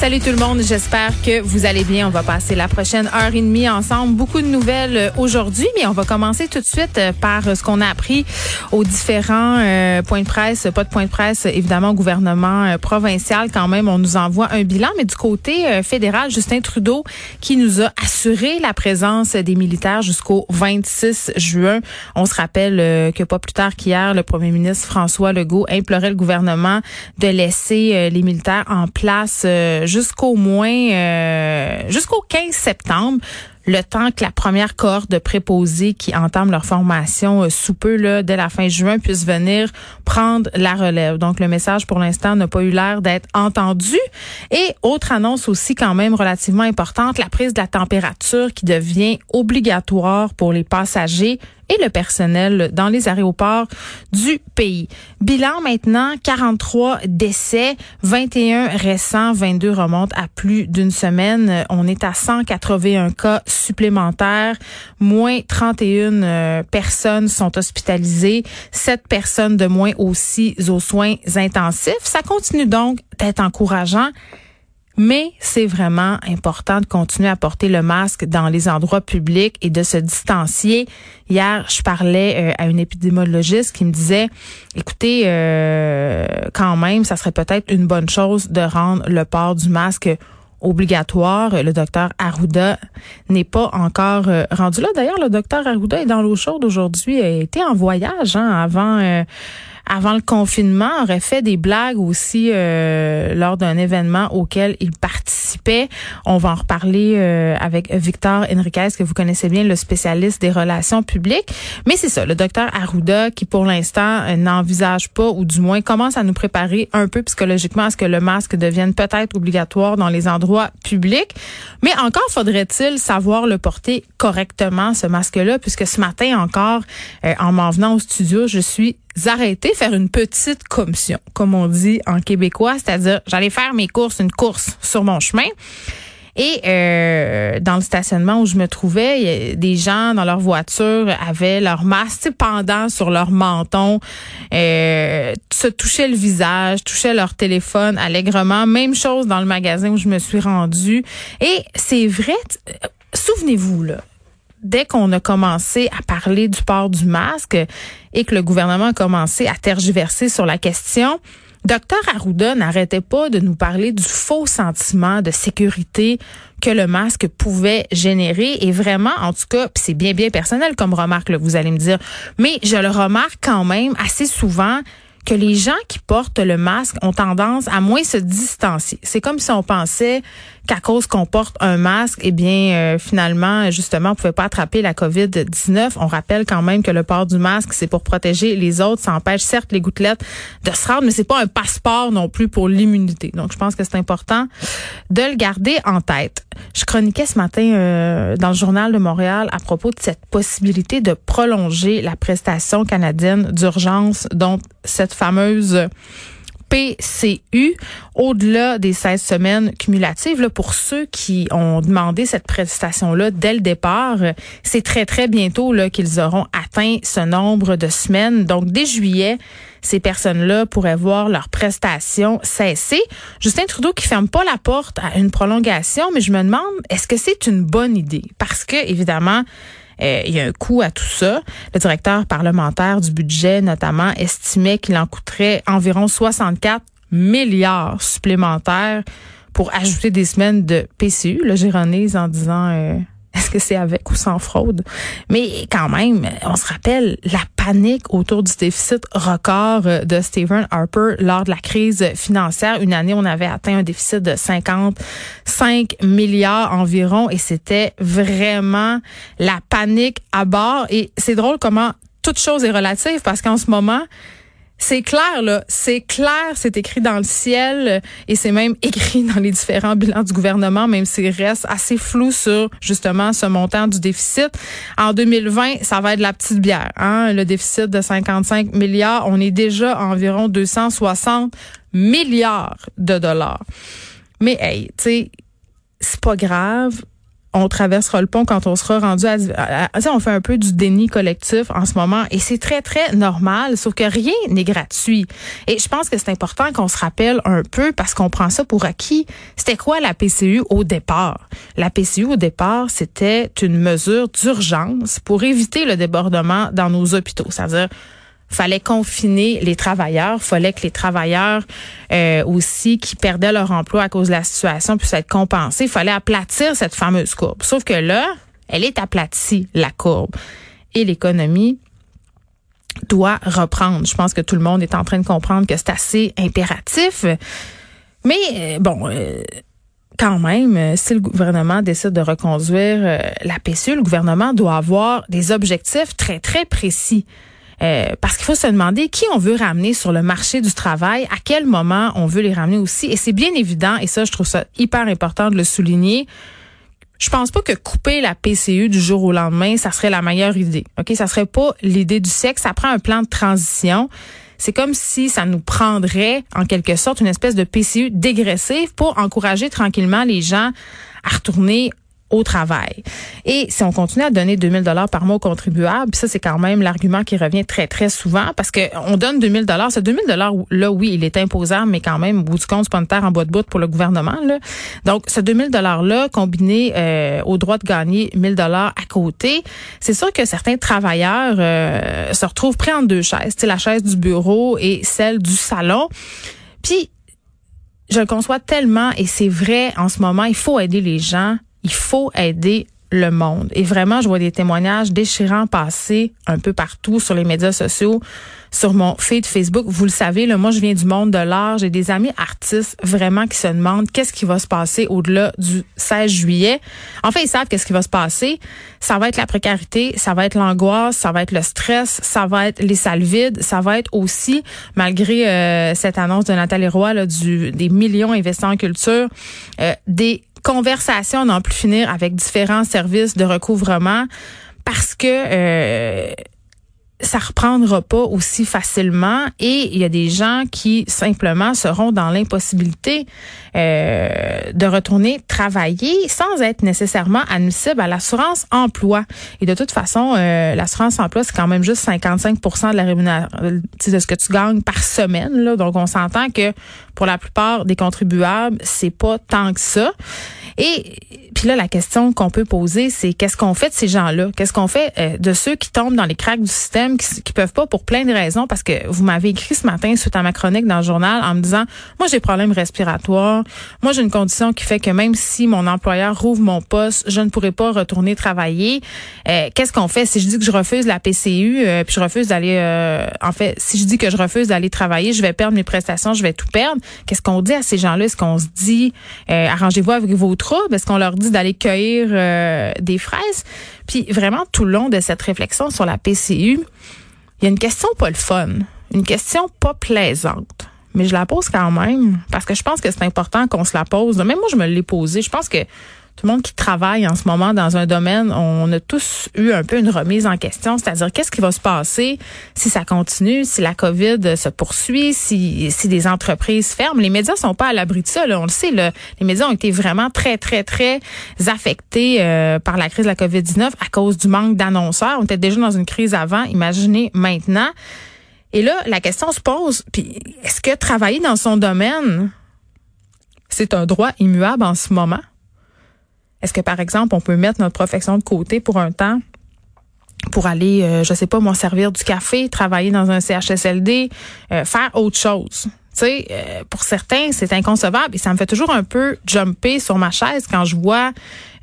Salut tout le monde, j'espère que vous allez bien. On va passer la prochaine heure et demie ensemble. Beaucoup de nouvelles euh, aujourd'hui, mais on va commencer tout de suite euh, par euh, ce qu'on a appris aux différents points de presse, pas de points de presse, évidemment, au gouvernement provincial quand même. On nous envoie un bilan, mais du côté fédéral, Justin Trudeau qui nous a assuré la présence des militaires jusqu'au 26 juin. On se rappelle que pas plus tard qu'hier, le premier ministre François Legault implorait le gouvernement de laisser les militaires en place jusqu'au moins euh, jusqu'au 15 septembre le temps que la première cohorte de préposés qui entament leur formation euh, sous peu, là, dès la fin juin, puisse venir prendre la relève. Donc, le message, pour l'instant, n'a pas eu l'air d'être entendu. Et autre annonce aussi quand même relativement importante, la prise de la température qui devient obligatoire pour les passagers et le personnel dans les aéroports du pays. Bilan maintenant, 43 décès, 21 récents, 22 remontent à plus d'une semaine. On est à 181 cas supplémentaires, moins 31 euh, personnes sont hospitalisées, 7 personnes de moins aussi aux soins intensifs. Ça continue donc d'être encourageant. Mais c'est vraiment important de continuer à porter le masque dans les endroits publics et de se distancier. Hier, je parlais euh, à une épidémiologiste qui me disait, écoutez, euh, quand même, ça serait peut-être une bonne chose de rendre le port du masque obligatoire. Le docteur Arruda n'est pas encore euh, rendu là. D'ailleurs, le docteur Arruda est dans l'eau chaude aujourd'hui. Il a en voyage hein, avant avant le confinement, aurait fait des blagues aussi euh, lors d'un événement auquel il participait. On va en reparler euh, avec Victor Enriquez, que vous connaissez bien, le spécialiste des relations publiques. Mais c'est ça, le docteur Arruda, qui pour l'instant euh, n'envisage pas, ou du moins commence à nous préparer un peu psychologiquement à ce que le masque devienne peut-être obligatoire dans les endroits publics. Mais encore faudrait-il savoir le porter correctement, ce masque-là, puisque ce matin encore, en m'en venant au studio, je suis arrêter, faire une petite commission, comme on dit en québécois, c'est-à-dire j'allais faire mes courses, une course sur mon chemin. Et euh, dans le stationnement où je me trouvais, des gens dans leur voiture avaient leur masque pendant sur leur menton, euh, se touchaient le visage, touchaient leur téléphone allègrement. Même chose dans le magasin où je me suis rendue. Et c'est vrai, souvenez-vous là, dès qu'on a commencé à parler du port du masque et que le gouvernement a commencé à tergiverser sur la question, Docteur Arruda n'arrêtait pas de nous parler du faux sentiment de sécurité que le masque pouvait générer. Et vraiment, en tout cas, c'est bien, bien personnel comme remarque, vous allez me dire, mais je le remarque quand même assez souvent que les gens qui portent le masque ont tendance à moins se distancier. C'est comme si on pensait qu'à cause qu'on porte un masque, eh bien, euh, finalement, justement, on pouvait pas attraper la COVID-19. On rappelle quand même que le port du masque, c'est pour protéger les autres. Ça empêche certes les gouttelettes de se rendre, mais c'est pas un passeport non plus pour l'immunité. Donc, je pense que c'est important de le garder en tête. Je chroniquais ce matin euh, dans le journal de Montréal à propos de cette possibilité de prolonger la prestation canadienne d'urgence, dont cette fameuse PCU au-delà des 16 semaines cumulatives. Pour ceux qui ont demandé cette prestation-là dès le départ, c'est très, très bientôt qu'ils auront atteint ce nombre de semaines. Donc, dès juillet, ces personnes-là pourraient voir leur prestation cesser. Justin Trudeau qui ferme pas la porte à une prolongation, mais je me demande, est-ce que c'est une bonne idée? Parce que, évidemment, il y a un coût à tout ça. Le directeur parlementaire du budget, notamment, estimait qu'il en coûterait environ 64 milliards supplémentaires pour ajouter des semaines de PCU. Là, j'ironise en disant... Est-ce que c'est avec ou sans fraude? Mais quand même, on se rappelle la panique autour du déficit record de Stephen Harper lors de la crise financière. Une année, on avait atteint un déficit de 55 milliards environ et c'était vraiment la panique à bord. Et c'est drôle comment toute chose est relative parce qu'en ce moment, c'est clair, là. C'est clair, c'est écrit dans le ciel et c'est même écrit dans les différents bilans du gouvernement, même s'il reste assez flou sur, justement, ce montant du déficit. En 2020, ça va être la petite bière, hein. Le déficit de 55 milliards. On est déjà à environ 260 milliards de dollars. Mais, hey, tu sais, c'est pas grave on traversera le pont quand on sera rendu à, on fait un peu du déni collectif en ce moment et c'est très très normal sauf que rien n'est gratuit. Et je pense que c'est important qu'on se rappelle un peu parce qu'on prend ça pour acquis. C'était quoi la PCU au départ? La PCU au départ c'était une mesure d'urgence pour éviter le débordement dans nos hôpitaux. C'est-à-dire fallait confiner les travailleurs, fallait que les travailleurs euh, aussi qui perdaient leur emploi à cause de la situation puissent être compensés, fallait aplatir cette fameuse courbe. Sauf que là, elle est aplatie la courbe et l'économie doit reprendre. Je pense que tout le monde est en train de comprendre que c'est assez impératif. Mais euh, bon, euh, quand même, si le gouvernement décide de reconduire la PCU, le gouvernement doit avoir des objectifs très, très précis. Euh, parce qu'il faut se demander qui on veut ramener sur le marché du travail, à quel moment on veut les ramener aussi. Et c'est bien évident, et ça, je trouve ça hyper important de le souligner. Je pense pas que couper la PCU du jour au lendemain, ça serait la meilleure idée. OK, ça serait pas l'idée du siècle, ça prend un plan de transition. C'est comme si ça nous prendrait en quelque sorte une espèce de PCU dégressive pour encourager tranquillement les gens à retourner au travail. Et si on continue à donner 2000 dollars par mois aux contribuables, ça c'est quand même l'argument qui revient très très souvent parce que on donne 2000 dollars, ce 2000 dollars là oui, il est imposable mais quand même au bout du compte c'est pas une terre en bois de bout pour le gouvernement là. Donc ce 2000 dollars là combiné euh, au droit de gagner 1000 dollars à côté, c'est sûr que certains travailleurs euh, se retrouvent pris en deux chaises, c'est la chaise du bureau et celle du salon. Puis je le conçois tellement et c'est vrai en ce moment, il faut aider les gens il faut aider le monde. Et vraiment, je vois des témoignages déchirants passer un peu partout sur les médias sociaux, sur mon feed Facebook. Vous le savez, là, moi, je viens du monde de l'art. J'ai des amis artistes vraiment qui se demandent qu'est-ce qui va se passer au-delà du 16 juillet. En fait, ils savent qu'est-ce qui va se passer. Ça va être la précarité, ça va être l'angoisse, ça va être le stress, ça va être les salles vides, ça va être aussi, malgré euh, cette annonce de Nathalie Roy, là, du, des millions investis en culture, euh, des conversation n'en plus finir avec différents services de recouvrement parce que euh, ça reprendra pas aussi facilement et il y a des gens qui simplement seront dans l'impossibilité euh, de retourner travailler sans être nécessairement admissible à l'assurance emploi. Et de toute façon, euh, l'assurance emploi c'est quand même juste 55 de la rémunération de ce que tu gagnes par semaine là. Donc on s'entend que pour la plupart des contribuables, c'est pas tant que ça. Et puis là, la question qu'on peut poser, c'est qu'est-ce qu'on fait de ces gens-là? Qu'est-ce qu'on fait euh, de ceux qui tombent dans les cracks du système, qui, qui peuvent pas pour plein de raisons? Parce que vous m'avez écrit ce matin suite à ma chronique dans le journal en me disant, moi j'ai des problèmes respiratoires, moi j'ai une condition qui fait que même si mon employeur rouvre mon poste, je ne pourrai pas retourner travailler. Euh, qu'est-ce qu'on fait? Si je dis que je refuse la PCU, euh, puis je refuse d'aller, en fait, si je dis que je refuse d'aller travailler, je vais perdre mes prestations, je vais tout perdre. Qu'est-ce qu'on dit à ces gens-là? Est-ce qu'on se dit, arrangez-vous avec vos Est-ce qu'on leur dit d'aller cueillir euh, des fraises. Puis vraiment, tout le long de cette réflexion sur la PCU, il y a une question pas le fun, une question pas plaisante. Mais je la pose quand même parce que je pense que c'est important qu'on se la pose. Même moi, je me l'ai posée. Je pense que tout le monde qui travaille en ce moment dans un domaine, on a tous eu un peu une remise en question, c'est-à-dire qu'est-ce qui va se passer si ça continue, si la COVID se poursuit, si, si des entreprises ferment? Les médias sont pas à l'abri de ça, là, on le sait. Là. Les médias ont été vraiment très, très, très affectés euh, par la crise de la COVID-19 à cause du manque d'annonceurs. On était déjà dans une crise avant, imaginez maintenant. Et là, la question se pose, puis est-ce que travailler dans son domaine, c'est un droit immuable en ce moment? Est-ce que, par exemple, on peut mettre notre profession de côté pour un temps pour aller, euh, je sais pas, moi, servir du café, travailler dans un CHSLD, euh, faire autre chose? Tu sais, euh, pour certains, c'est inconcevable et ça me fait toujours un peu jumper sur ma chaise quand je vois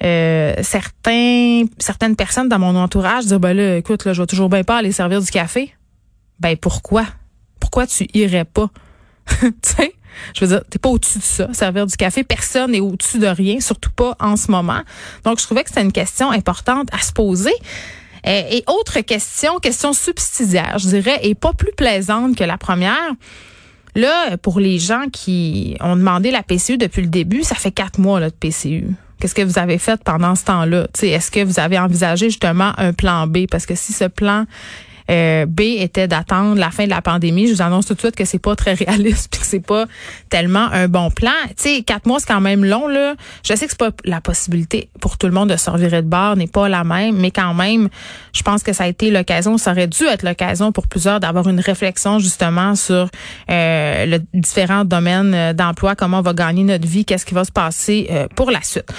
certains, certaines personnes dans mon entourage dire, ben là, écoute, là, je vais toujours bien pas aller servir du café. Ben pourquoi? Pourquoi tu irais pas? tu sais? Je veux dire, t'es pas au-dessus de ça, servir du café. Personne n'est au-dessus de rien, surtout pas en ce moment. Donc, je trouvais que c'était une question importante à se poser. et autre question, question subsidiaire, je dirais, et pas plus plaisante que la première. Là, pour les gens qui ont demandé la PCU depuis le début, ça fait quatre mois là, de PCU. Qu'est-ce que vous avez fait pendant ce temps-là? Est-ce que vous avez envisagé justement un plan B? Parce que si ce plan euh, B était d'attendre la fin de la pandémie. Je vous annonce tout de suite que c'est pas très réaliste puis que c'est pas tellement un bon plan. Tu sais, quatre mois c'est quand même long là. Je sais que c'est pas la possibilité pour tout le monde de se revirer de bord n'est pas la même, mais quand même, je pense que ça a été l'occasion, ça aurait dû être l'occasion pour plusieurs d'avoir une réflexion justement sur euh, le différents domaines euh, d'emploi, comment on va gagner notre vie, qu'est-ce qui va se passer euh, pour la suite.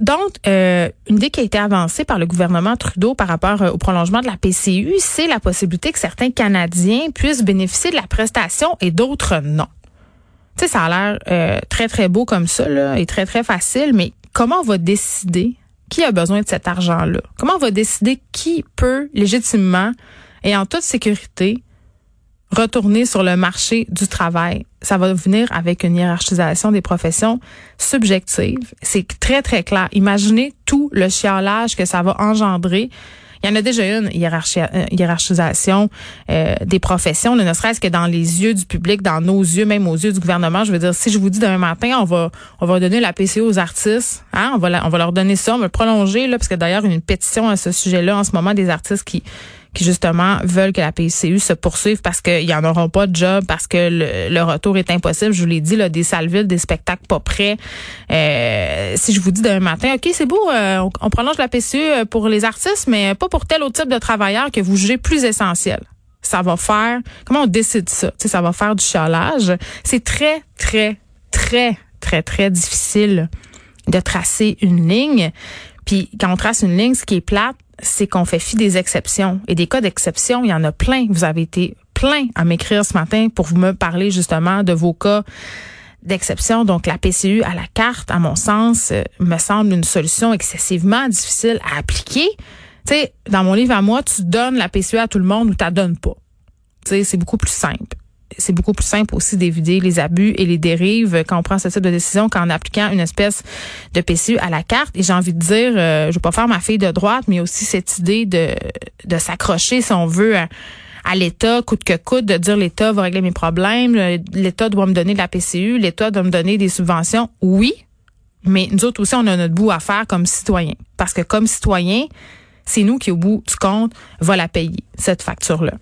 Donc, euh, une idée qui a été avancée par le gouvernement Trudeau par rapport euh, au prolongement de la PCU, c'est la possibilité que certains Canadiens puissent bénéficier de la prestation et d'autres non. Tu sais, ça a l'air euh, très, très beau comme ça, là, et très, très facile, mais comment on va décider qui a besoin de cet argent-là? Comment on va décider qui peut légitimement et en toute sécurité retourner sur le marché du travail. Ça va venir avec une hiérarchisation des professions subjectives. C'est très, très clair. Imaginez tout le chiolage que ça va engendrer. Il y en a déjà une euh, hiérarchisation euh, des professions, ne serait-ce que dans les yeux du public, dans nos yeux, même aux yeux du gouvernement. Je veux dire, si je vous dis demain matin, on va on va donner la PCO aux artistes, hein, on va on va leur donner ça, on va le prolonger là, parce que d'ailleurs une pétition à ce sujet-là en ce moment des artistes qui qui justement veulent que la PCU se poursuive parce qu'ils n'en auront pas de job, parce que le, retour est impossible. Je vous l'ai dit, là, des salles vides, des spectacles pas prêts. Euh, si je vous dis demain matin, OK, c'est beau, euh, on, prolonge la PCU euh, pour les artistes, mais pas pour tel autre type de travailleurs que vous jugez plus essentiel. Ça va faire, comment on décide ça? sais, ça va faire du chalage. C'est très, très, très, très, très difficile de tracer une ligne. Puis quand on trace une ligne, ce qui est plate, c'est qu'on fait fi des exceptions. Et des cas d'exception, il y en a plein. Vous avez été plein à m'écrire ce matin pour me parler justement de vos cas d'exception. Donc, la PCU à la carte, à mon sens, euh, me semble une solution excessivement difficile à appliquer. Tu sais, dans mon livre à moi, tu donnes la PCU à tout le monde ou tu la donnes pas. Tu sais, c'est beaucoup plus simple c'est beaucoup plus simple aussi d'éviter les abus et les dérives quand on prend ce type de décision qu'en appliquant une espèce de PCU à la carte. Et j'ai envie de dire, euh, je vais pas faire ma fille de droite, mais aussi cette idée de, de s'accrocher, si on veut, à, l'État, coûte que coûte, de dire l'État va régler mes problèmes, l'État doit me donner de la PCU, l'État doit me donner des subventions. Oui, mais nous autres aussi, on a notre bout à faire comme citoyens. Parce que comme citoyens, c'est nous qui, au bout du compte, va la payer, cette facture-là.